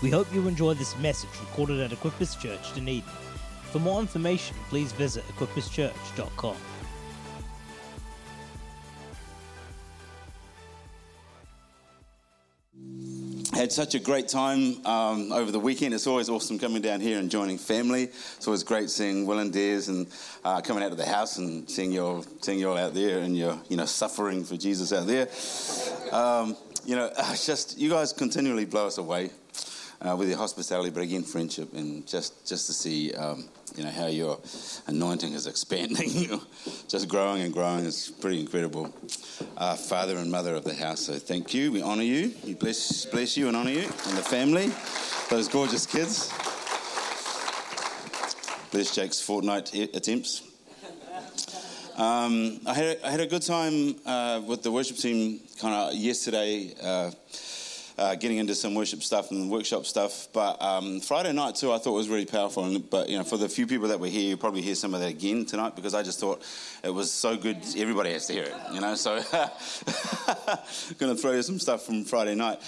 We hope you enjoy this message recorded at Equippers Church, Dunedin. For more information, please visit equipperschurch.com. had such a great time um, over the weekend. It's always awesome coming down here and joining family. It's always great seeing Will and Dears and uh, coming out of the house and seeing you all, seeing you all out there and you're you know suffering for Jesus out there. Um, you know, just you guys continually blow us away uh, with your hospitality, but again, friendship, and just just to see um, you know how your anointing is expanding, just growing and growing is pretty incredible. Uh, father and mother of the house, so thank you. We honour you. We bless bless you and honour you and the family, those gorgeous kids. Bless Jake's Fortnite attempts. Um, I, had a, I had a good time uh, with the worship team kind of yesterday. Uh, uh, getting into some worship stuff and workshop stuff. But um, Friday night too, I thought was really powerful. And, but you know, for the few people that were here, you'll probably hear some of that again tonight because I just thought it was so good. Everybody has to hear it, you know. So, going to throw you some stuff from Friday night.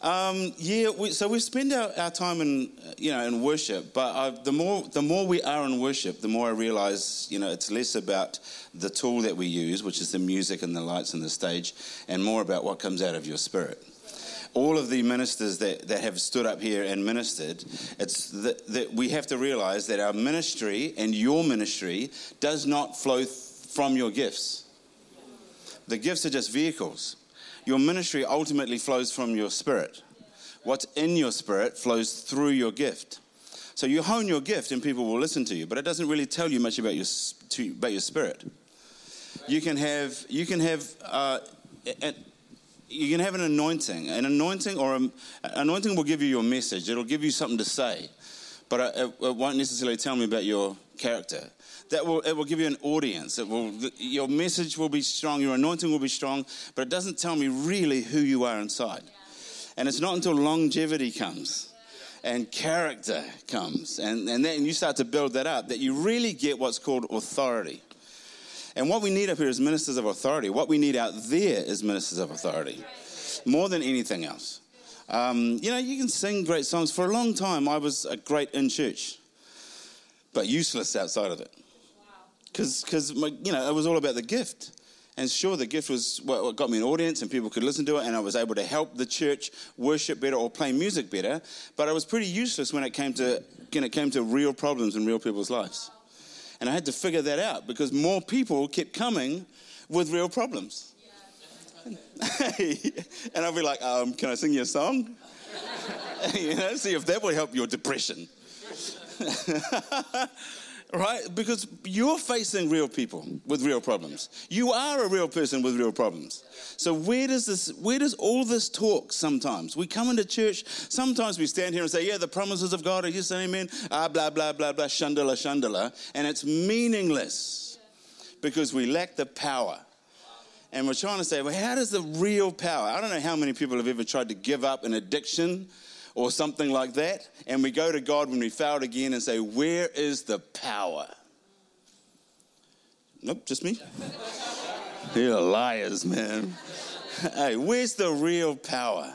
Um, yeah, we, so we spend our, our, time in you know in worship, but I, the more the more we are in worship, the more I realize you know it's less about the tool that we use, which is the music and the lights and the stage, and more about what comes out of your spirit all of the ministers that, that have stood up here and ministered, it's that, that we have to realize that our ministry and your ministry does not flow th- from your gifts. The gifts are just vehicles. Your ministry ultimately flows from your spirit. What's in your spirit flows through your gift. So you hone your gift and people will listen to you, but it doesn't really tell you much about your, to, about your spirit. You can have, you can have uh, you can have an anointing. An anointing or an anointing will give you your message. It'll give you something to say, but it, it won't necessarily tell me about your character. That will it will give you an audience. It will your message will be strong. Your anointing will be strong, but it doesn't tell me really who you are inside. And it's not until longevity comes and character comes and, and then you start to build that up that you really get what's called authority. And what we need up here is ministers of authority. What we need out there is ministers of authority, more than anything else. Um, you know, you can sing great songs. For a long time, I was a great in church, but useless outside of it. Because, you know, it was all about the gift. And sure, the gift was what got me an audience and people could listen to it, and I was able to help the church worship better or play music better. But I was pretty useless when it came to, when it came to real problems in real people's lives. And I had to figure that out because more people kept coming with real problems. and I'll be like, um, can I sing you a song? you know, see if that will help your depression. right? Because you're facing real people with real problems. You are a real person with real problems. So where does this where does all this talk sometimes? We come into church, sometimes we stand here and say, Yeah, the promises of God are yes and amen, ah blah blah blah blah shandala shandala, and it's meaningless because we lack the power. And we're trying to say, well, how does the real power? I don't know how many people have ever tried to give up an addiction or something like that. And we go to God when we failed again and say, Where is the power? Nope, just me. You're liars, man. hey, where's the real power?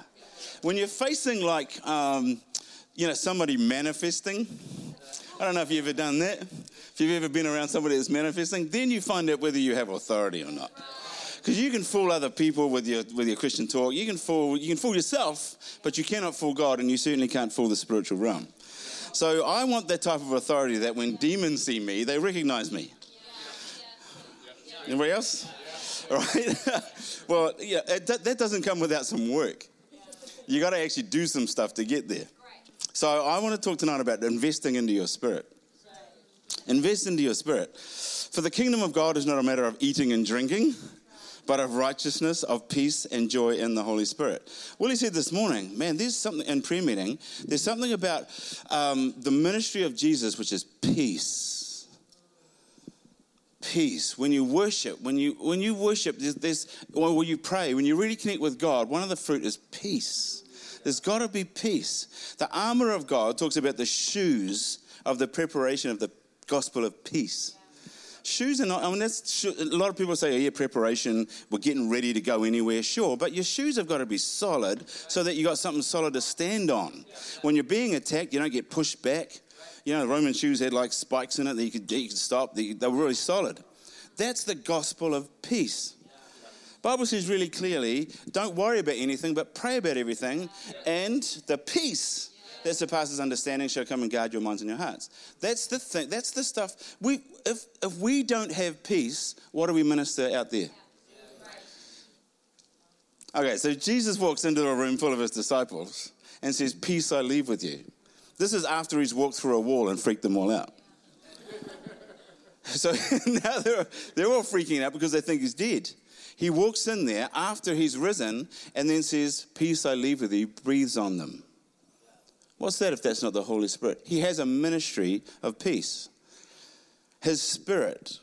When you're facing like, um, you know, somebody manifesting, I don't know if you've ever done that. If you've ever been around somebody that's manifesting, then you find out whether you have authority or not. Because you can fool other people with your, with your Christian talk. You can, fool, you can fool yourself, but you cannot fool God, and you certainly can't fool the spiritual realm. So I want that type of authority that when demons see me, they recognize me. Anybody else? All right. well, yeah, it, that doesn't come without some work. You got to actually do some stuff to get there. So I want to talk tonight about investing into your spirit. Invest into your spirit. For the kingdom of God is not a matter of eating and drinking but of righteousness, of peace, and joy in the Holy Spirit. Willie said this morning, man, there's something in prayer meeting, there's something about um, the ministry of Jesus, which is peace. Peace. When you worship, when you when you worship, there's, there's when you pray, when you really connect with God, one of the fruit is peace. There's got to be peace. The armor of God talks about the shoes of the preparation of the gospel of peace. Shoes are not, I mean, that's, a lot of people say, oh, yeah, preparation, we're getting ready to go anywhere, sure, but your shoes have got to be solid so that you got something solid to stand on. When you're being attacked, you don't get pushed back. You know, Roman shoes had like spikes in it that you could, you could stop, they were really solid. That's the gospel of peace. Bible says really clearly, don't worry about anything, but pray about everything, and the peace that surpasses understanding shall come and guard your minds and your hearts. That's the thing. That's the stuff. We, if, if we don't have peace, what do we minister out there? Okay, so Jesus walks into a room full of his disciples and says, Peace I leave with you. This is after he's walked through a wall and freaked them all out. so now they're, they're all freaking out because they think he's dead. He walks in there after he's risen and then says, Peace I leave with you, breathes on them. What's that if that's not the Holy Spirit? He has a ministry of peace. His Spirit,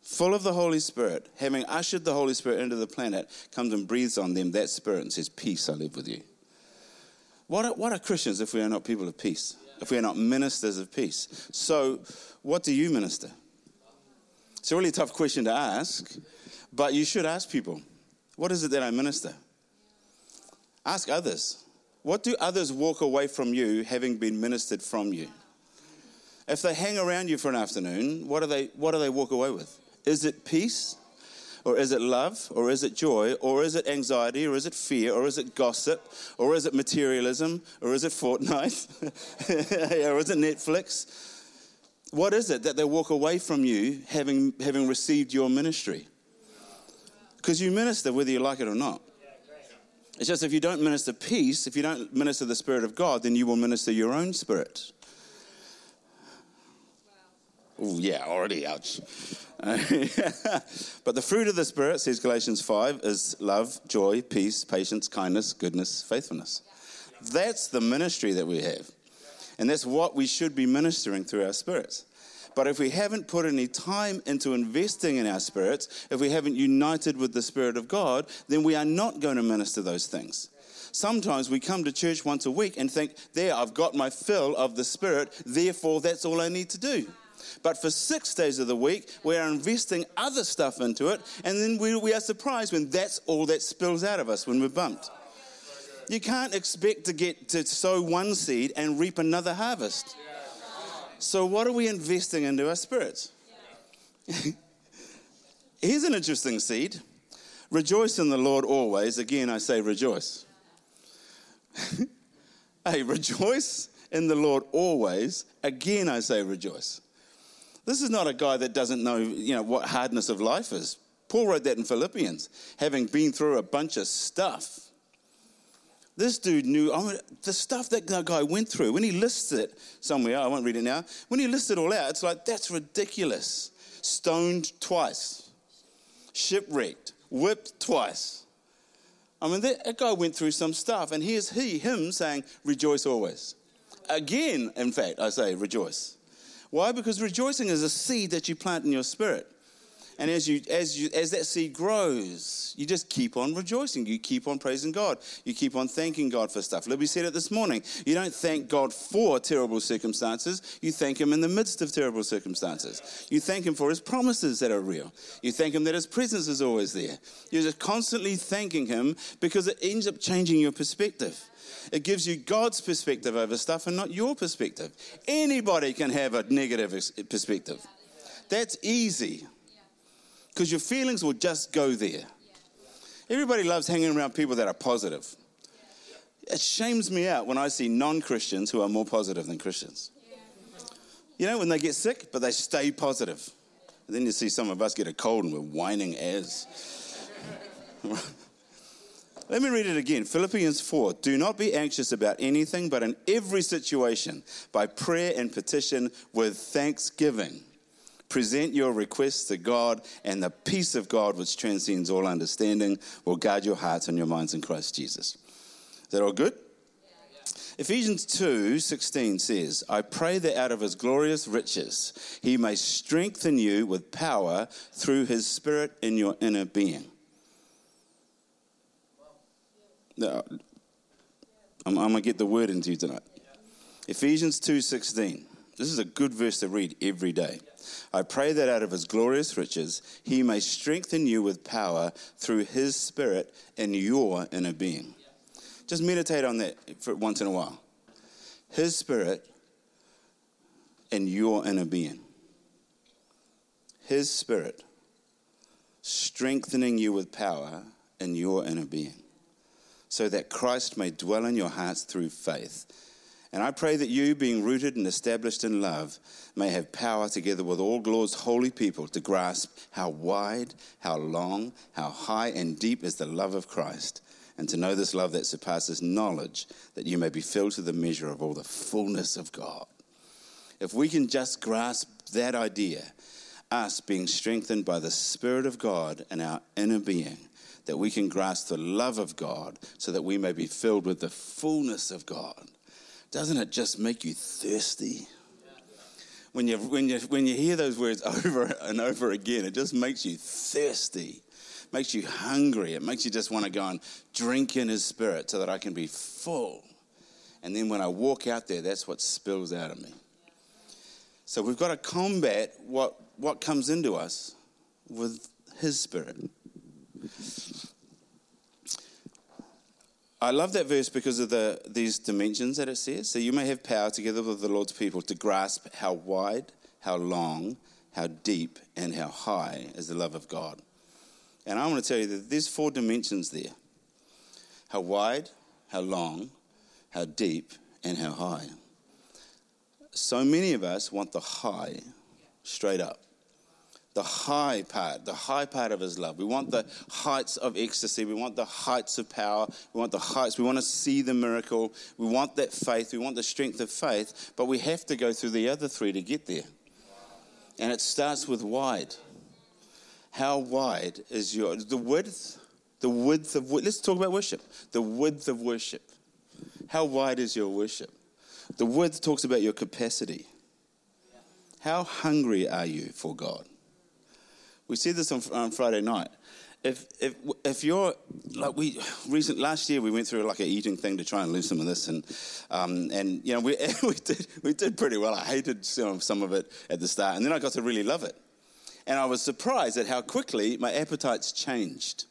full of the Holy Spirit, having ushered the Holy Spirit into the planet, comes and breathes on them that Spirit and says, Peace I live with you. What are, what are Christians if we are not people of peace? If we are not ministers of peace? So, what do you minister? It's a really tough question to ask, but you should ask people, What is it that I minister? Ask others. What do others walk away from you having been ministered from you? If they hang around you for an afternoon, what do they, what do they walk away with? Is it peace? Or is it love? Or is it joy? Or is it anxiety? Or is it fear? Or is it gossip? Or is it materialism? Or is it Fortnite? or is it Netflix? What is it that they walk away from you having, having received your ministry? Because you minister whether you like it or not. It's just if you don't minister peace, if you don't minister the Spirit of God, then you will minister your own spirit. Oh, yeah, already, ouch. but the fruit of the Spirit, says Galatians 5, is love, joy, peace, patience, kindness, goodness, faithfulness. That's the ministry that we have. And that's what we should be ministering through our spirits. But if we haven't put any time into investing in our spirits, if we haven't united with the Spirit of God, then we are not going to minister those things. Sometimes we come to church once a week and think, there, I've got my fill of the Spirit, therefore that's all I need to do. But for six days of the week, we are investing other stuff into it, and then we, we are surprised when that's all that spills out of us when we're bumped. You can't expect to get to sow one seed and reap another harvest. So, what are we investing into our spirits? Here's an interesting seed. Rejoice in the Lord always. Again, I say rejoice. hey, rejoice in the Lord always. Again, I say rejoice. This is not a guy that doesn't know, you know, what hardness of life is. Paul wrote that in Philippians, having been through a bunch of stuff. This dude knew I mean, the stuff that guy went through. When he lists it somewhere, I won't read it now. When he lists it all out, it's like, that's ridiculous. Stoned twice, shipwrecked, whipped twice. I mean, that, that guy went through some stuff, and here's he, him saying, rejoice always. Again, in fact, I say rejoice. Why? Because rejoicing is a seed that you plant in your spirit. And as, you, as, you, as that seed grows, you just keep on rejoicing. You keep on praising God. You keep on thanking God for stuff. Libby said it this morning. You don't thank God for terrible circumstances. You thank Him in the midst of terrible circumstances. You thank Him for His promises that are real. You thank Him that His presence is always there. You're just constantly thanking Him because it ends up changing your perspective. It gives you God's perspective over stuff and not your perspective. Anybody can have a negative perspective. That's easy because your feelings will just go there. Everybody loves hanging around people that are positive. It shames me out when I see non Christians who are more positive than Christians. You know, when they get sick, but they stay positive. And then you see some of us get a cold and we're whining as. Let me read it again. Philippians 4. Do not be anxious about anything, but in every situation, by prayer and petition with thanksgiving Present your requests to God, and the peace of God, which transcends all understanding, will guard your hearts and your minds in Christ Jesus. Is that all good? Ephesians 2 16 says, I pray that out of his glorious riches he may strengthen you with power through his spirit in your inner being. Now, I'm, I'm going to get the word into you tonight. Ephesians 2 16. This is a good verse to read every day. I pray that out of his glorious riches he may strengthen you with power through his spirit in your inner being. Just meditate on that for once in a while. His spirit in your inner being. His spirit strengthening you with power in your inner being, so that Christ may dwell in your hearts through faith. And I pray that you, being rooted and established in love, may have power together with all Lord's holy people to grasp how wide, how long, how high and deep is the love of Christ, and to know this love that surpasses knowledge, that you may be filled to the measure of all the fullness of God. If we can just grasp that idea, us being strengthened by the Spirit of God in our inner being, that we can grasp the love of God so that we may be filled with the fullness of God doesn't it just make you thirsty? When you, when, you, when you hear those words over and over again, it just makes you thirsty, makes you hungry. It makes you just want to go and drink in His Spirit so that I can be full. And then when I walk out there, that's what spills out of me. So we've got to combat what, what comes into us with His Spirit. I love that verse because of the, these dimensions that it says. So you may have power together with the Lord's people to grasp how wide, how long, how deep, and how high is the love of God. And I want to tell you that there's four dimensions there how wide, how long, how deep, and how high. So many of us want the high straight up the high part, the high part of his love. We want the heights of ecstasy. We want the heights of power. We want the heights. We want to see the miracle. We want that faith. We want the strength of faith. But we have to go through the other three to get there. And it starts with wide. How wide is your the width? The width of let's talk about worship. The width of worship. How wide is your worship? The width talks about your capacity. How hungry are you for God? We see this on, on Friday night. If, if, if you're like we recent last year we went through like an eating thing to try and lose some of this and um, and you know we, we did we did pretty well. I hated some, some of it at the start and then I got to really love it, and I was surprised at how quickly my appetites changed.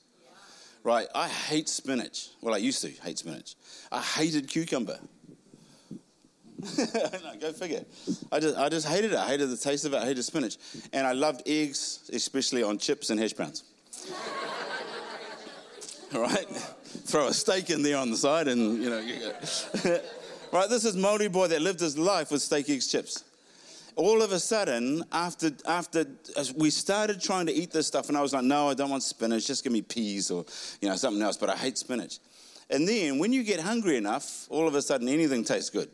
Right, I hate spinach. Well, I used to hate spinach. I hated cucumber. no, go figure. I just, I just hated it. I hated the taste of it. I hated spinach. And I loved eggs, especially on chips and hash browns. All right? Throw a steak in there on the side and, you know. right? This is Māori boy that lived his life with steak, eggs, chips. All of a sudden, after, after we started trying to eat this stuff, and I was like, no, I don't want spinach. Just give me peas or, you know, something else. But I hate spinach. And then when you get hungry enough, all of a sudden anything tastes good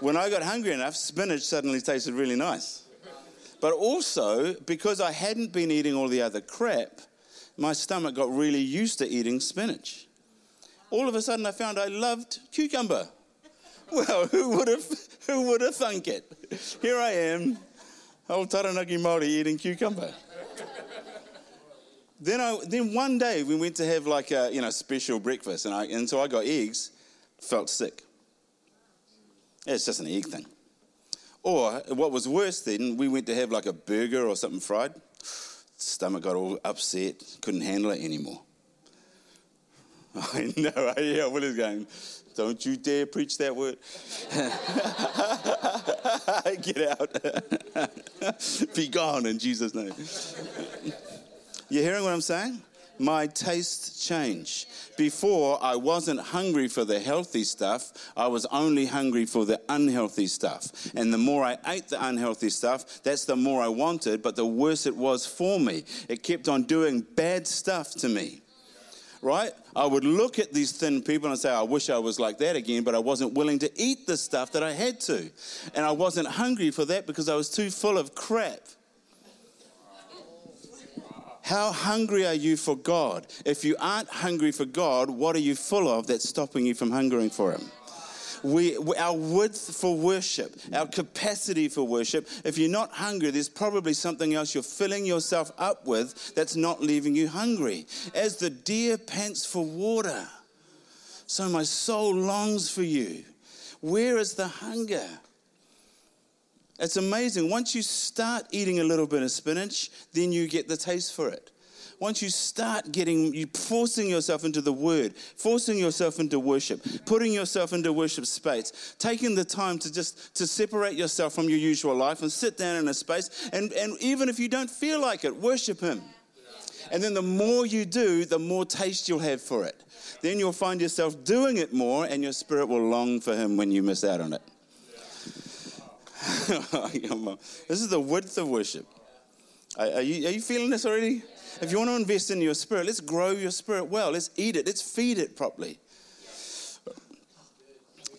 when I got hungry enough, spinach suddenly tasted really nice. But also, because I hadn't been eating all the other crap, my stomach got really used to eating spinach. All of a sudden, I found I loved cucumber. Well, who would have, who would have thunk it? Here I am, old Taranaki Māori eating cucumber. then, I, then one day we went to have like a you know special breakfast, and, I, and so I got eggs, felt sick. It's just an egg thing. Or what was worse then, we went to have like a burger or something fried. Stomach got all upset, couldn't handle it anymore. I know, I hear Willie's going, don't you dare preach that word. Get out. Be gone in Jesus' name. You hearing what I'm saying? My tastes change. Before, I wasn't hungry for the healthy stuff, I was only hungry for the unhealthy stuff. And the more I ate the unhealthy stuff, that's the more I wanted, but the worse it was for me. It kept on doing bad stuff to me. Right? I would look at these thin people and say, I wish I was like that again, but I wasn't willing to eat the stuff that I had to. And I wasn't hungry for that because I was too full of crap. How hungry are you for God? If you aren't hungry for God, what are you full of that's stopping you from hungering for Him? We, our width for worship, our capacity for worship, if you're not hungry, there's probably something else you're filling yourself up with that's not leaving you hungry. As the deer pants for water, so my soul longs for you. Where is the hunger? It's amazing. Once you start eating a little bit of spinach, then you get the taste for it. Once you start getting, you forcing yourself into the word, forcing yourself into worship, putting yourself into worship space, taking the time to just to separate yourself from your usual life and sit down in a space, and, and even if you don't feel like it, worship Him. And then the more you do, the more taste you'll have for it. Then you'll find yourself doing it more, and your spirit will long for Him when you miss out on it. This is the width of worship. Are, you, are you feeling this already? If you want to invest in your spirit, let's grow your spirit well. Let's eat it. Let's feed it properly.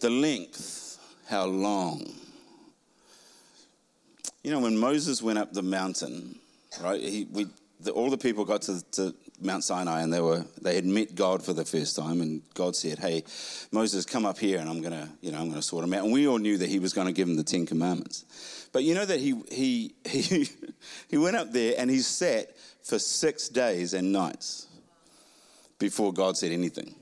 The length, how long. You know, when Moses went up the mountain, right? He, we, the, all the people got to, to Mount Sinai and they were they had met God for the first time, and God said, "Hey, Moses, come up here, and I'm gonna, you know, I'm gonna sort him out." And we all knew that He was to give him the Ten Commandments, but you know that he he he he went up there and he sat for six days and nights before God said anything.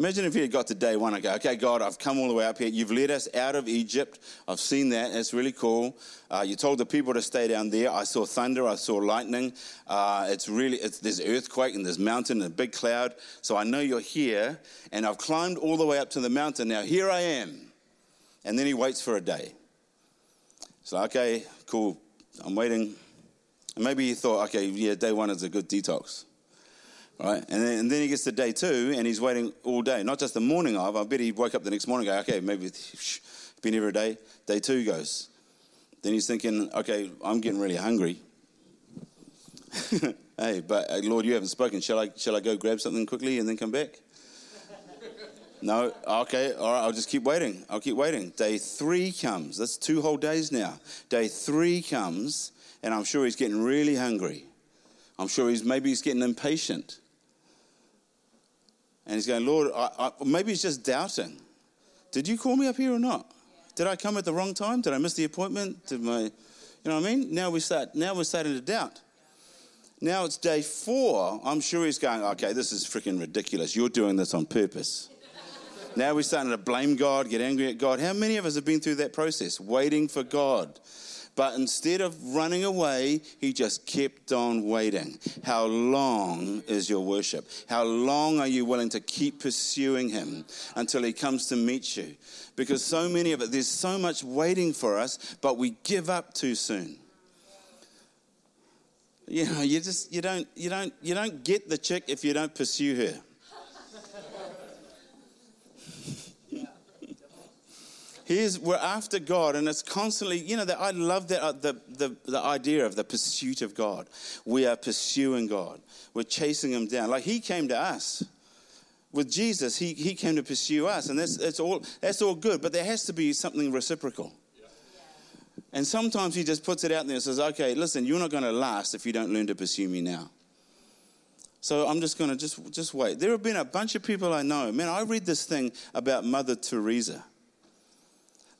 Imagine if he had got to day one and go, okay, God, I've come all the way up here. You've led us out of Egypt. I've seen that. It's really cool. Uh, you told the people to stay down there. I saw thunder. I saw lightning. Uh, it's really, it's, there's earthquake and there's mountain and a big cloud. So I know you're here. And I've climbed all the way up to the mountain. Now here I am. And then he waits for a day. So, okay, cool. I'm waiting. And maybe he thought, okay, yeah, day one is a good detox right? And then, and then, he gets to day two and he's waiting all day, not just the morning of. I bet he woke up the next morning and go, okay, maybe shh, been here a day. Day two goes. Then he's thinking, okay, I'm getting really hungry. hey, but uh, Lord, you haven't spoken. Shall I, shall I go grab something quickly and then come back? no, okay, all right, I'll just keep waiting. I'll keep waiting. Day three comes. That's two whole days now. Day three comes, and I'm sure he's getting really hungry. I'm sure he's maybe he's getting impatient. And he's going, Lord, I, I, maybe he's just doubting. Did you call me up here or not? Did I come at the wrong time? Did I miss the appointment? Did my, you know what I mean? Now we start. Now we're starting to doubt. Now it's day four. I'm sure he's going, okay, this is freaking ridiculous. You're doing this on purpose. now we're starting to blame God, get angry at God. How many of us have been through that process, waiting for God? But instead of running away, he just kept on waiting. How long is your worship? How long are you willing to keep pursuing him until he comes to meet you? Because so many of it, there's so much waiting for us, but we give up too soon. You know, you just you don't you don't you don't get the chick if you don't pursue her. Here's, we're after God, and it's constantly, you know, that I love that, uh, the, the, the idea of the pursuit of God. We are pursuing God, we're chasing Him down. Like He came to us. With Jesus, He, he came to pursue us, and that's, that's, all, that's all good, but there has to be something reciprocal. And sometimes He just puts it out there and says, okay, listen, you're not going to last if you don't learn to pursue me now. So I'm just going to just, just wait. There have been a bunch of people I know. Man, I read this thing about Mother Teresa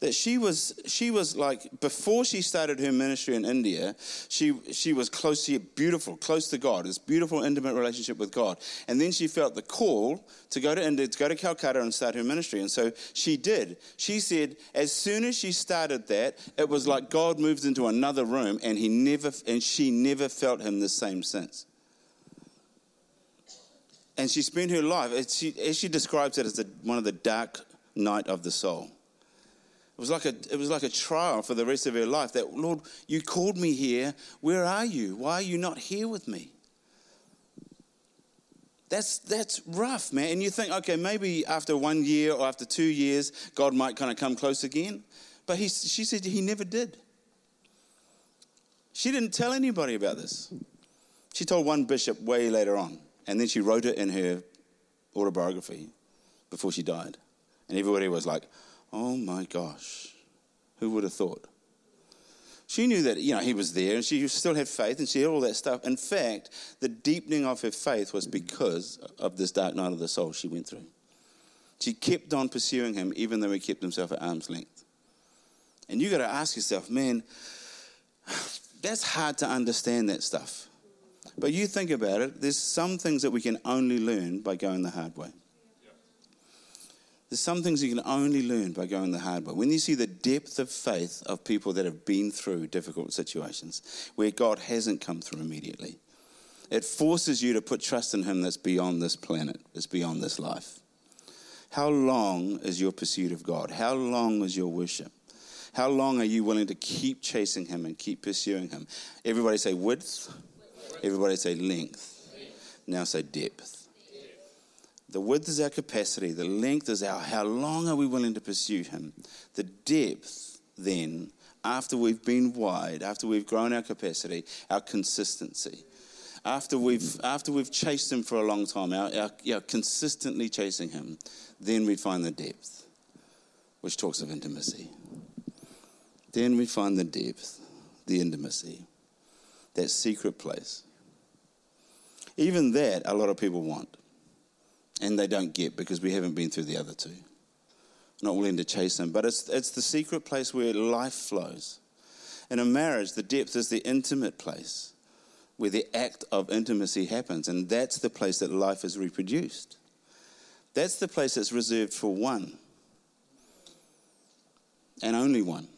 that she was she was like before she started her ministry in India, she she was close to beautiful, close to God, this beautiful intimate relationship with God. And then she felt the call to go to India, to go to Calcutta and start her ministry. And so she did. She said as soon as she started that, it was like God moved into another room and he never and she never felt him the same since. And she spent her life, as she, as she describes it, as a, one of the dark night of the soul. It was like a it was like a trial for the rest of her life. That Lord, you called me here. Where are you? Why are you not here with me? That's that's rough, man. And you think, okay, maybe after one year or after two years, God might kind of come close again. But he, she said he never did. She didn't tell anybody about this. She told one bishop way later on, and then she wrote it in her autobiography before she died. And everybody was like, Oh my gosh, who would have thought? She knew that, you know, he was there and she still had faith and she had all that stuff. In fact, the deepening of her faith was because of this dark night of the soul she went through. She kept on pursuing him even though he kept himself at arm's length. And you got to ask yourself, man, that's hard to understand that stuff. But you think about it, there's some things that we can only learn by going the hard way. There's some things you can only learn by going the hard way. When you see the depth of faith of people that have been through difficult situations where God hasn't come through immediately, it forces you to put trust in Him that's beyond this planet, that's beyond this life. How long is your pursuit of God? How long is your worship? How long are you willing to keep chasing Him and keep pursuing Him? Everybody say width. Everybody say length. Now say depth. The width is our capacity, the length is our how long are we willing to pursue Him? The depth, then, after we've been wide, after we've grown our capacity, our consistency. After we've, after we've chased Him for a long time, our, our, our consistently chasing Him, then we find the depth, which talks of intimacy. Then we find the depth, the intimacy, that secret place. Even that, a lot of people want and they don't get because we haven't been through the other two. Not willing to chase them. But it's, it's the secret place where life flows. In a marriage, the depth is the intimate place where the act of intimacy happens, and that's the place that life is reproduced. That's the place that's reserved for one and only one.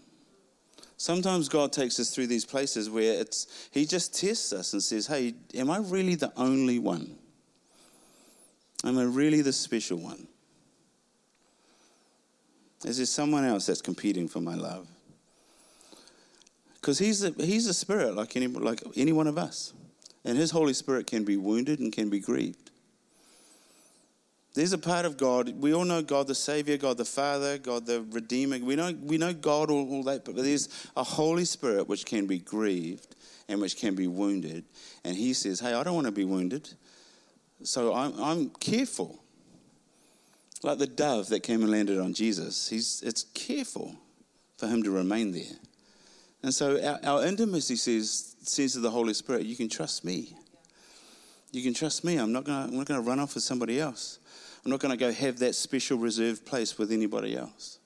Sometimes God takes us through these places where it's He just tests us and says, Hey, am I really the only one? Am I really the special one? Is there someone else that's competing for my love? Because he's a, he's a spirit like any, like any one of us. And his Holy Spirit can be wounded and can be grieved. There's a part of God, we all know God the Savior, God the Father, God the Redeemer. We know, we know God, all, all that, but there's a Holy Spirit which can be grieved and which can be wounded. And he says, Hey, I don't want to be wounded. So I'm, I'm careful. Like the dove that came and landed on Jesus, he's, it's careful for him to remain there. And so our, our intimacy says, says to the Holy Spirit, You can trust me. You can trust me. I'm not going to run off with somebody else. I'm not going to go have that special reserved place with anybody else.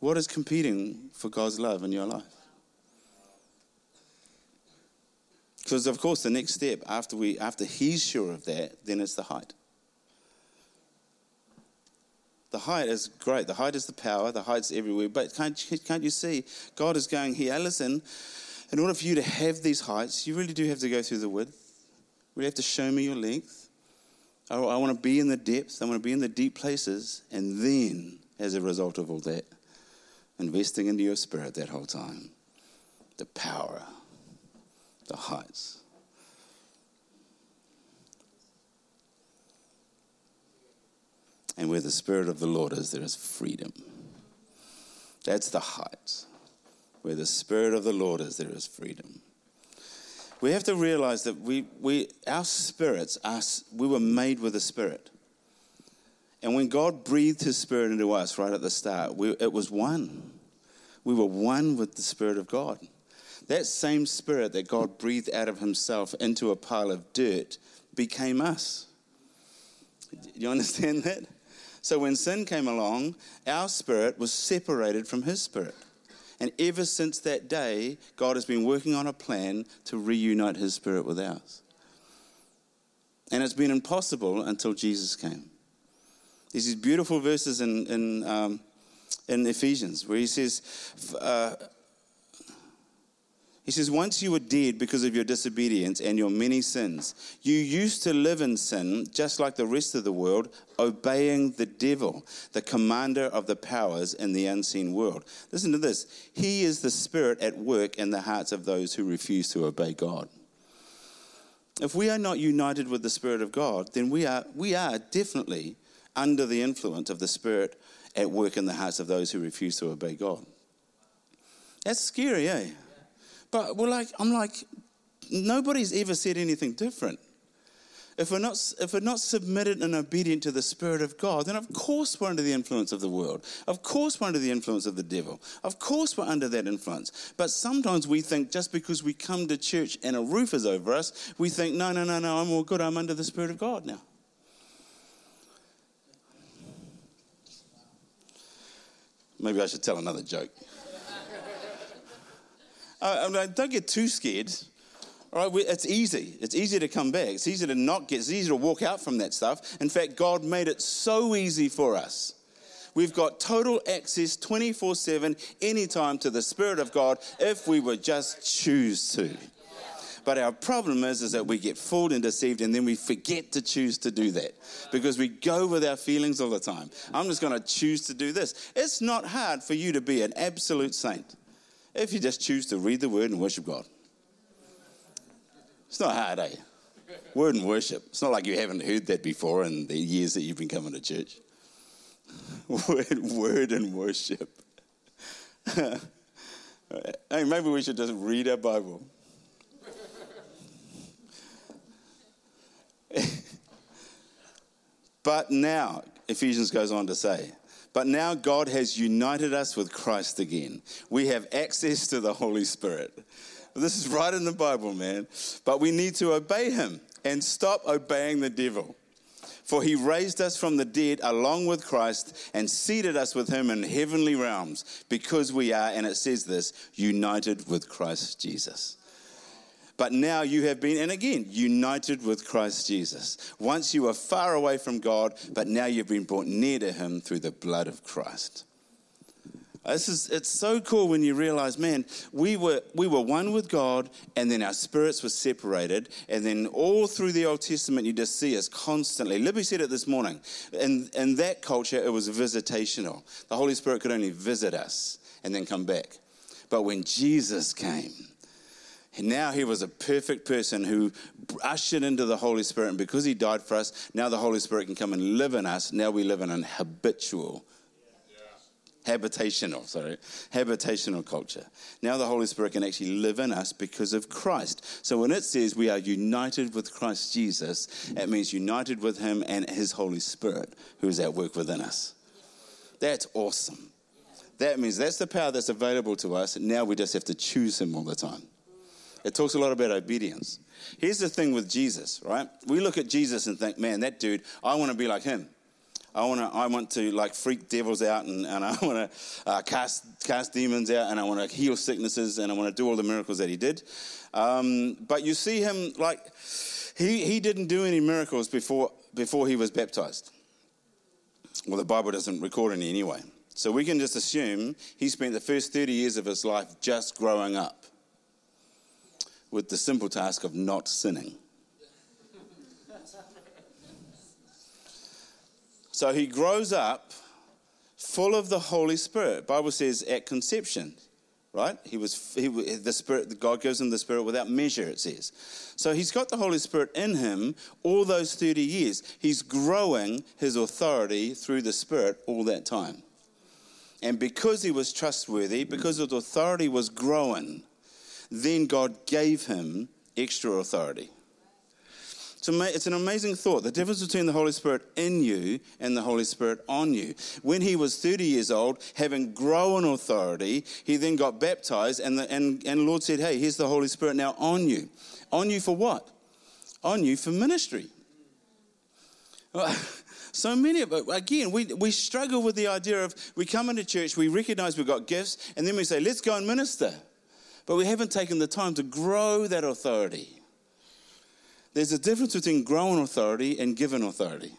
What is competing for God's love in your life? Because of course the next step after we after he's sure of that, then it's the height. The height is great. The height is the power. The height's everywhere. But can't, can't you see? God is going here. Listen, in order for you to have these heights, you really do have to go through the width. You really have to show me your length. I, I want to be in the depths. I want to be in the deep places. And then, as a result of all that, investing into your spirit that whole time, the power the heights. And where the Spirit of the Lord is, there is freedom. That's the heights. Where the Spirit of the Lord is, there is freedom. We have to realize that we, we, our spirits, us, we were made with a spirit. And when God breathed his spirit into us right at the start, we, it was one. We were one with the Spirit of God. That same spirit that God breathed out of himself into a pile of dirt became us. Do you understand that? So when sin came along, our spirit was separated from his spirit. And ever since that day, God has been working on a plan to reunite his spirit with ours. And it's been impossible until Jesus came. There's these beautiful verses in, in, um, in Ephesians where he says, uh, he says, Once you were dead because of your disobedience and your many sins, you used to live in sin just like the rest of the world, obeying the devil, the commander of the powers in the unseen world. Listen to this. He is the spirit at work in the hearts of those who refuse to obey God. If we are not united with the Spirit of God, then we are, we are definitely under the influence of the Spirit at work in the hearts of those who refuse to obey God. That's scary, eh? But we're like, I'm like, nobody's ever said anything different. If we're, not, if we're not submitted and obedient to the Spirit of God, then of course we're under the influence of the world. Of course we're under the influence of the devil. Of course we're under that influence. But sometimes we think just because we come to church and a roof is over us, we think, no, no, no, no, I'm all good. I'm under the Spirit of God now. Maybe I should tell another joke. I don't get too scared. All right, it's easy. It's easy to come back. It's easy to not get. It's easy to walk out from that stuff. In fact, God made it so easy for us. We've got total access 24 7, anytime to the Spirit of God if we would just choose to. But our problem is, is that we get fooled and deceived and then we forget to choose to do that because we go with our feelings all the time. I'm just going to choose to do this. It's not hard for you to be an absolute saint if you just choose to read the word and worship God. It's not hard, eh? Word and worship. It's not like you haven't heard that before in the years that you've been coming to church. Word, word and worship. hey, maybe we should just read our Bible. but now, Ephesians goes on to say, but now God has united us with Christ again. We have access to the Holy Spirit. This is right in the Bible, man. But we need to obey him and stop obeying the devil. For he raised us from the dead along with Christ and seated us with him in heavenly realms because we are, and it says this, united with Christ Jesus. But now you have been, and again, united with Christ Jesus. Once you were far away from God, but now you've been brought near to him through the blood of Christ. This is, it's so cool when you realize, man, we were, we were one with God, and then our spirits were separated. And then all through the Old Testament, you just see us constantly. Libby said it this morning. In, in that culture, it was visitational. The Holy Spirit could only visit us and then come back. But when Jesus came, now he was a perfect person who ushered into the Holy Spirit. And because he died for us, now the Holy Spirit can come and live in us. Now we live in an habitual, yeah. habitational, sorry, habitational culture. Now the Holy Spirit can actually live in us because of Christ. So when it says we are united with Christ Jesus, it means united with him and his Holy Spirit who is at work within us. That's awesome. That means that's the power that's available to us. Now we just have to choose him all the time. It talks a lot about obedience. Here's the thing with Jesus, right? We look at Jesus and think, man, that dude, I want to be like him. I want to, I want to like freak devils out and, and I want to uh, cast, cast demons out and I want to heal sicknesses and I want to do all the miracles that he did. Um, but you see him like, he, he didn't do any miracles before, before he was baptized. Well, the Bible doesn't record any anyway. So we can just assume he spent the first 30 years of his life just growing up with the simple task of not sinning. so he grows up full of the Holy Spirit. Bible says at conception, right? He was he, the Spirit. God gives him the Spirit without measure. It says. So he's got the Holy Spirit in him all those thirty years. He's growing his authority through the Spirit all that time. And because he was trustworthy, because his authority was growing, then God gave him extra authority. It's an amazing thought. The difference between the Holy Spirit in you and the Holy Spirit on you. When he was 30 years old, having grown authority, he then got baptized, and the and, and Lord said, Hey, here's the Holy Spirit now on you. On you for what? On you for ministry. So many of us, again, we, we struggle with the idea of we come into church, we recognize we've got gifts, and then we say, let's go and minister but we haven't taken the time to grow that authority. There's a difference between growing authority and given authority.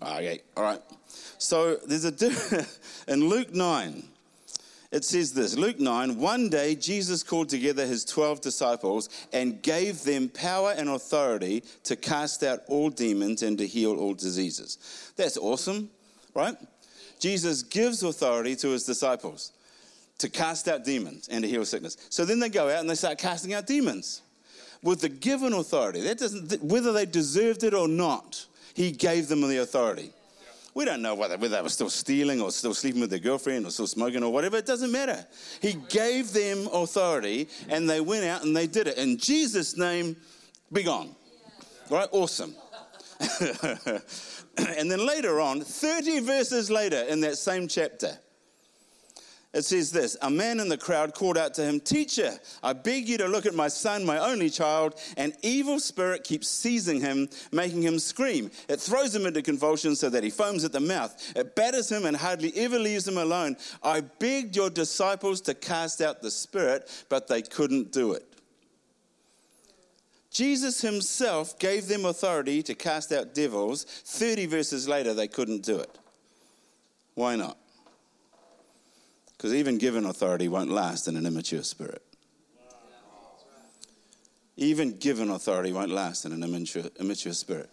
Ah, okay, all right. So there's a difference. in Luke 9, it says this Luke 9, one day Jesus called together his 12 disciples and gave them power and authority to cast out all demons and to heal all diseases. That's awesome, right? Jesus gives authority to his disciples to cast out demons and to heal sickness. So then they go out and they start casting out demons with the given authority. That doesn't, whether they deserved it or not, he gave them the authority. We don't know whether, whether they were still stealing or still sleeping with their girlfriend or still smoking or whatever. It doesn't matter. He gave them authority and they went out and they did it. In Jesus' name, be gone. Right? Awesome. and then later on, 30 verses later in that same chapter, it says this A man in the crowd called out to him, Teacher, I beg you to look at my son, my only child. An evil spirit keeps seizing him, making him scream. It throws him into convulsions so that he foams at the mouth. It batters him and hardly ever leaves him alone. I begged your disciples to cast out the spirit, but they couldn't do it. Jesus himself gave them authority to cast out devils. 30 verses later, they couldn't do it. Why not? Because even given authority won't last in an immature spirit. Even given authority won't last in an immature, immature spirit.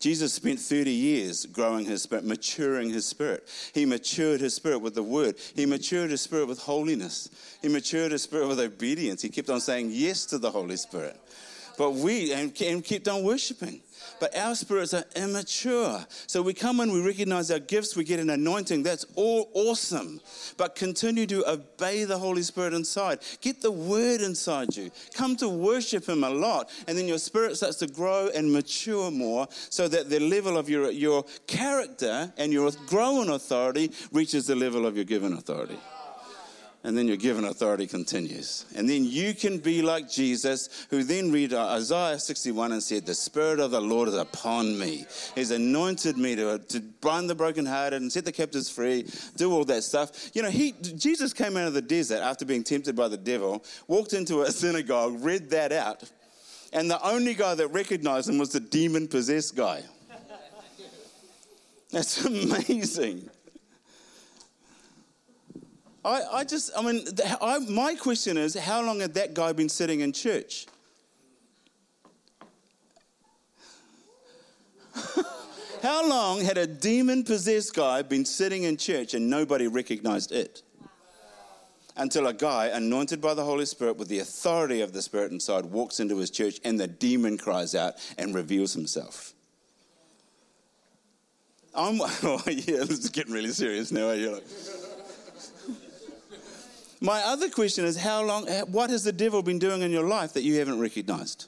Jesus spent 30 years growing his spirit, maturing his spirit. He matured his spirit with the word. He matured his spirit with holiness. He matured his spirit with obedience. He kept on saying yes to the Holy Spirit. But we, and, and kept on worshiping but our spirits are immature. So we come in, we recognize our gifts, we get an anointing. That's all awesome. But continue to obey the Holy Spirit inside. Get the word inside you. Come to worship Him a lot. And then your spirit starts to grow and mature more so that the level of your, your character and your growing authority reaches the level of your given authority and then your given authority continues. And then you can be like Jesus, who then read Isaiah 61 and said, The Spirit of the Lord is upon me. He's anointed me to, to bind the brokenhearted and set the captives free, do all that stuff. You know, he, Jesus came out of the desert after being tempted by the devil, walked into a synagogue, read that out, and the only guy that recognized him was the demon possessed guy. That's amazing. I, I just, I mean, I, my question is how long had that guy been sitting in church? how long had a demon possessed guy been sitting in church and nobody recognized it? Until a guy anointed by the Holy Spirit with the authority of the Spirit inside walks into his church and the demon cries out and reveals himself. I'm, oh yeah, this is getting really serious now. You're like, my other question is how long, eh, what has the devil been doing in your life that you haven't recognized?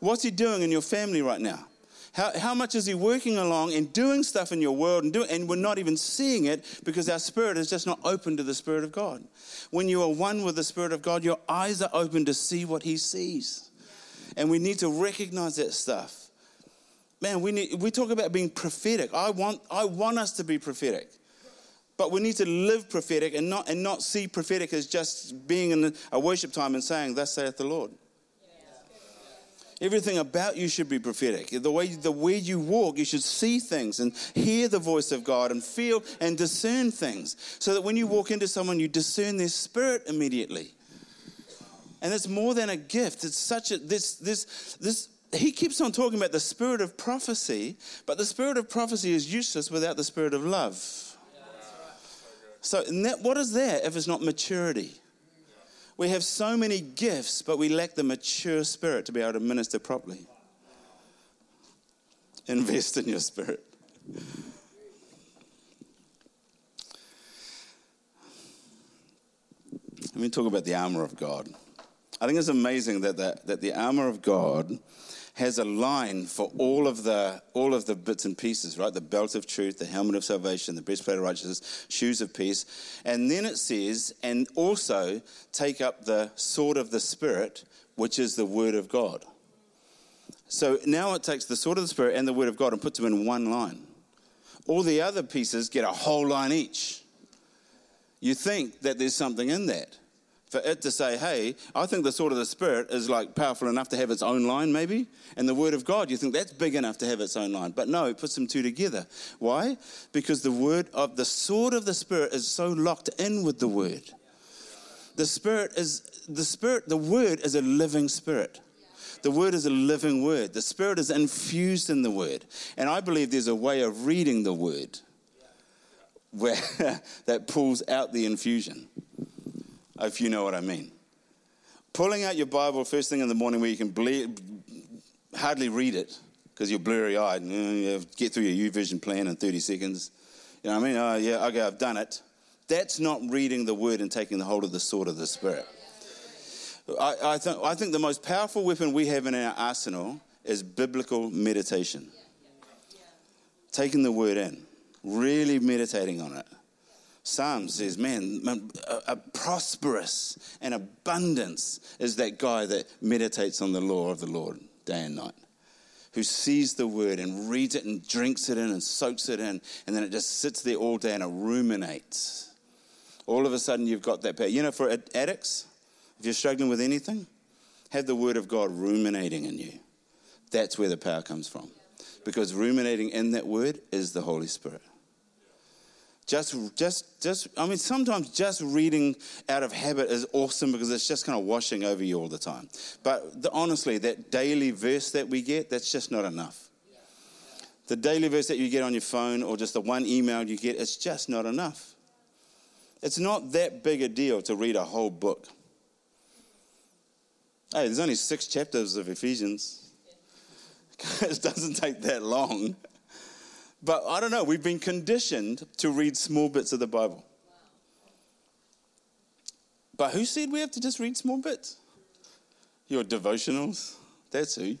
What's he doing in your family right now? How, how much is he working along and doing stuff in your world and, doing, and we're not even seeing it because our spirit is just not open to the Spirit of God. When you are one with the Spirit of God, your eyes are open to see what he sees. And we need to recognize that stuff. Man, we, need, we talk about being prophetic. I want, I want us to be prophetic. But we need to live prophetic and not, and not see prophetic as just being in a worship time and saying, Thus saith the Lord. Everything about you should be prophetic. The way, the way you walk, you should see things and hear the voice of God and feel and discern things. So that when you walk into someone, you discern their spirit immediately. And it's more than a gift. It's such a, this, this, this, he keeps on talking about the spirit of prophecy, but the spirit of prophecy is useless without the spirit of love. So, that, what is that if it's not maturity? We have so many gifts, but we lack the mature spirit to be able to minister properly. Invest in your spirit. Let me talk about the armor of God. I think it's amazing that the, that the armor of God has a line for all of the all of the bits and pieces, right? The belt of truth, the helmet of salvation, the breastplate of righteousness, shoes of peace. And then it says, and also take up the sword of the spirit, which is the word of God. So now it takes the sword of the spirit and the word of God and puts them in one line. All the other pieces get a whole line each. You think that there's something in that for it to say, hey, I think the sword of the Spirit is like powerful enough to have its own line, maybe. And the Word of God, you think that's big enough to have its own line. But no, it puts them two together. Why? Because the Word of the sword of the Spirit is so locked in with the Word. The Spirit is, the Spirit, the Word is a living Spirit. The Word is a living Word. The Spirit is infused in the Word. And I believe there's a way of reading the Word where that pulls out the infusion if you know what I mean. Pulling out your Bible first thing in the morning where you can ble- hardly read it because you're blurry eyed and uh, you get through your YouVersion plan in 30 seconds. You know what I mean? Oh, yeah, okay, I've done it. That's not reading the word and taking the hold of the sword of the Spirit. I, I, th- I think the most powerful weapon we have in our arsenal is biblical meditation. Taking the word in, really meditating on it. Psalms says, man, a, a prosperous and abundance is that guy that meditates on the law of the Lord day and night who sees the word and reads it and drinks it in and soaks it in, and then it just sits there all day and it ruminates. All of a sudden, you've got that power. You know, for addicts, if you're struggling with anything, have the word of God ruminating in you. That's where the power comes from. Because ruminating in that word is the Holy Spirit. Just, just, just, I mean, sometimes just reading out of habit is awesome because it's just kind of washing over you all the time. But the, honestly, that daily verse that we get, that's just not enough. The daily verse that you get on your phone or just the one email you get, it's just not enough. It's not that big a deal to read a whole book. Hey, there's only six chapters of Ephesians. it doesn't take that long. But I don't know, we've been conditioned to read small bits of the Bible. But who said we have to just read small bits? Your devotionals? That's who.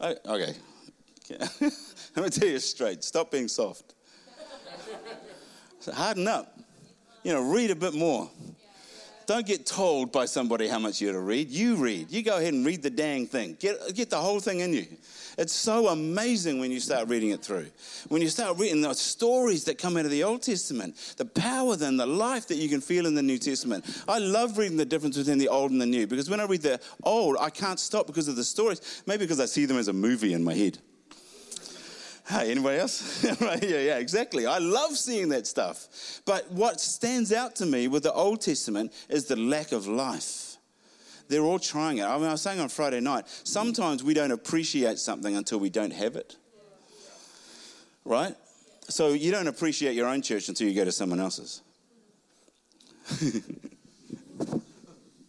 Oh, okay. Let me tell you straight stop being soft. So harden up. You know, read a bit more. Don't get told by somebody how much you're to read. You read. You go ahead and read the dang thing. Get, get the whole thing in you. It's so amazing when you start reading it through. When you start reading the stories that come out of the Old Testament, the power then, the life that you can feel in the New Testament. I love reading the difference between the Old and the New because when I read the Old, I can't stop because of the stories. Maybe because I see them as a movie in my head. Hey, anybody else? yeah, yeah, exactly. I love seeing that stuff. But what stands out to me with the Old Testament is the lack of life they're all trying it. I mean, I was saying on Friday night, sometimes we don't appreciate something until we don't have it. Right? So you don't appreciate your own church until you go to someone else's.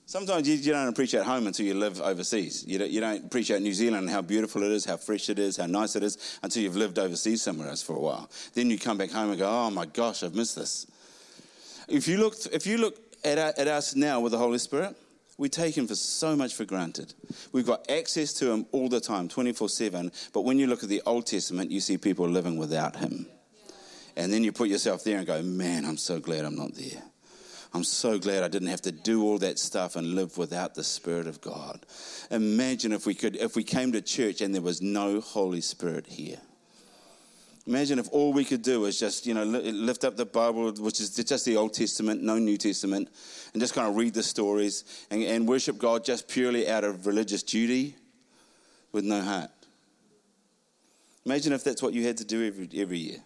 Sometimes you, don't appreciate home until you live overseas. You don't, you don't, appreciate New Zealand and how beautiful it is, how fresh it is, how nice it is until you've lived overseas somewhere else for a while. Then you come back home and go, oh my gosh, I've missed this. If you look, if you look at, at us now with the Holy Spirit, we take him for so much for granted. We've got access to him all the time, 24 7. But when you look at the Old Testament, you see people living without him. And then you put yourself there and go, man, I'm so glad I'm not there. I'm so glad I didn't have to do all that stuff and live without the Spirit of God. Imagine if we could, if we came to church and there was no Holy Spirit here. Imagine if all we could do was just, you know, lift up the Bible, which is just the Old Testament, no New Testament, and just kind of read the stories and, and worship God just purely out of religious duty with no heart. Imagine if that's what you had to do every, every year.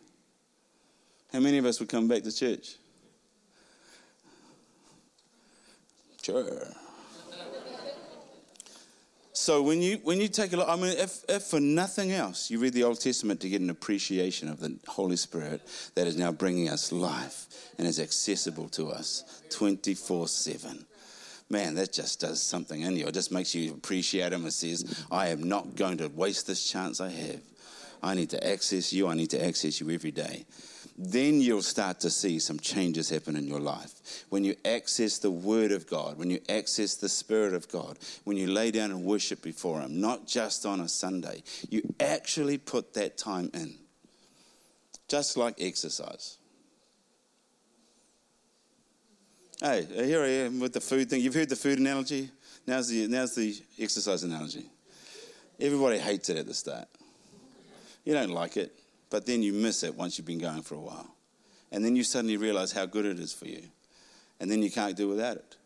How many of us would come back to church? Sure. So when you when you take a look, I mean, if, if for nothing else, you read the Old Testament to get an appreciation of the Holy Spirit that is now bringing us life and is accessible to us 24 7. Man, that just does something in you. It just makes you appreciate Him and says, I am not going to waste this chance I have. I need to access you. I need to access you every day then you'll start to see some changes happen in your life. When you access the Word of God, when you access the Spirit of God, when you lay down and worship before Him, not just on a Sunday, you actually put that time in. Just like exercise. Hey, here I am with the food thing. You've heard the food analogy? Now's the, now's the exercise analogy. Everybody hates it at the start. You don't like it but then you miss it once you've been going for a while. And then you suddenly realize how good it is for you. And then you can't do without it.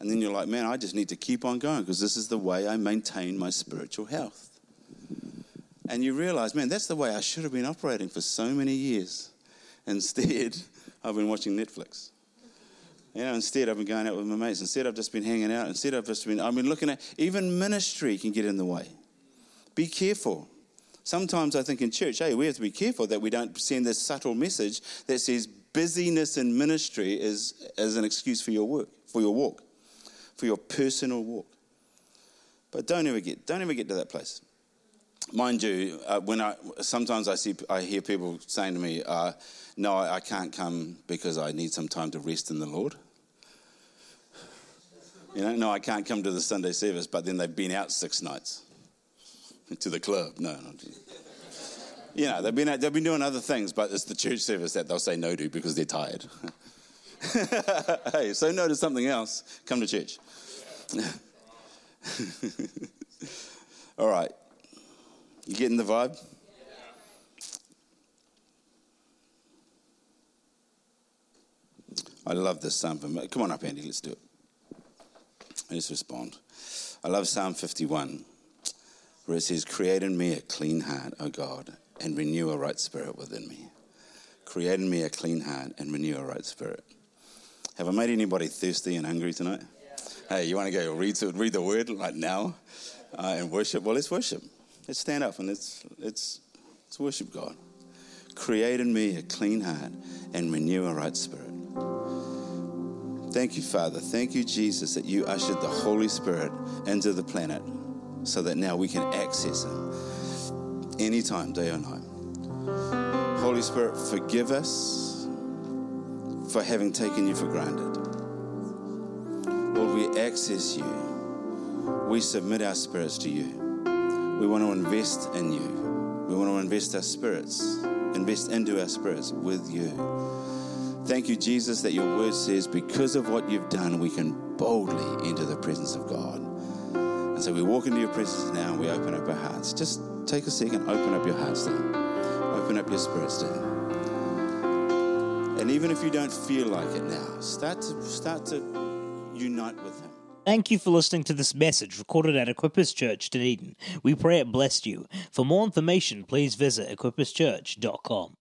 And then you're like, man, I just need to keep on going because this is the way I maintain my spiritual health. And you realize, man, that's the way I should have been operating for so many years. Instead, I've been watching Netflix. You know, instead I've been going out with my mates. Instead I've just been hanging out. Instead I've just been, I've been looking at, even ministry can get in the way. Be careful. Sometimes I think in church, hey, we have to be careful that we don't send this subtle message that says busyness in ministry is, is an excuse for your work, for your walk, for your personal walk. But don't ever get, don't ever get to that place. Mind you, uh, when I sometimes I see I hear people saying to me, uh, "No, I can't come because I need some time to rest in the Lord." You know, no, I can't come to the Sunday service, but then they've been out six nights to the club. No, no. You know, they've been, they've been doing other things, but it's the church service that they'll say no to because they're tired. hey, say no to something else, come to church. All right. You getting the vibe? I love this psalm. Come on up, Andy, let's do it. Let's respond. I love Psalm 51 where it says, Create in me a clean heart, O God, and renew a right spirit within me. Create in me a clean heart and renew a right spirit. Have I made anybody thirsty and hungry tonight? Hey, you want to go read, to, read the word right now uh, and worship? Well, let's worship. Let's stand up and let's, let's, let's worship God. Create in me a clean heart and renew a right spirit. Thank you, Father. Thank you, Jesus, that you ushered the Holy Spirit into the planet so that now we can access Him anytime, day or night. Holy Spirit, forgive us for having taken you for granted. Lord, we access you. We submit our spirits to you. We want to invest in you. We want to invest our spirits, invest into our spirits with you. Thank you, Jesus, that your word says because of what you've done, we can boldly enter the presence of God. And so we walk into your presence now and we open up our hearts. Just take a second, open up your hearts to Him, open up your spirits to Him. And even if you don't feel like it now, start to start to unite with Him. Thank you for listening to this message recorded at Equippers Church, Dunedin. We pray it blessed you. For more information, please visit equipperschurch.com.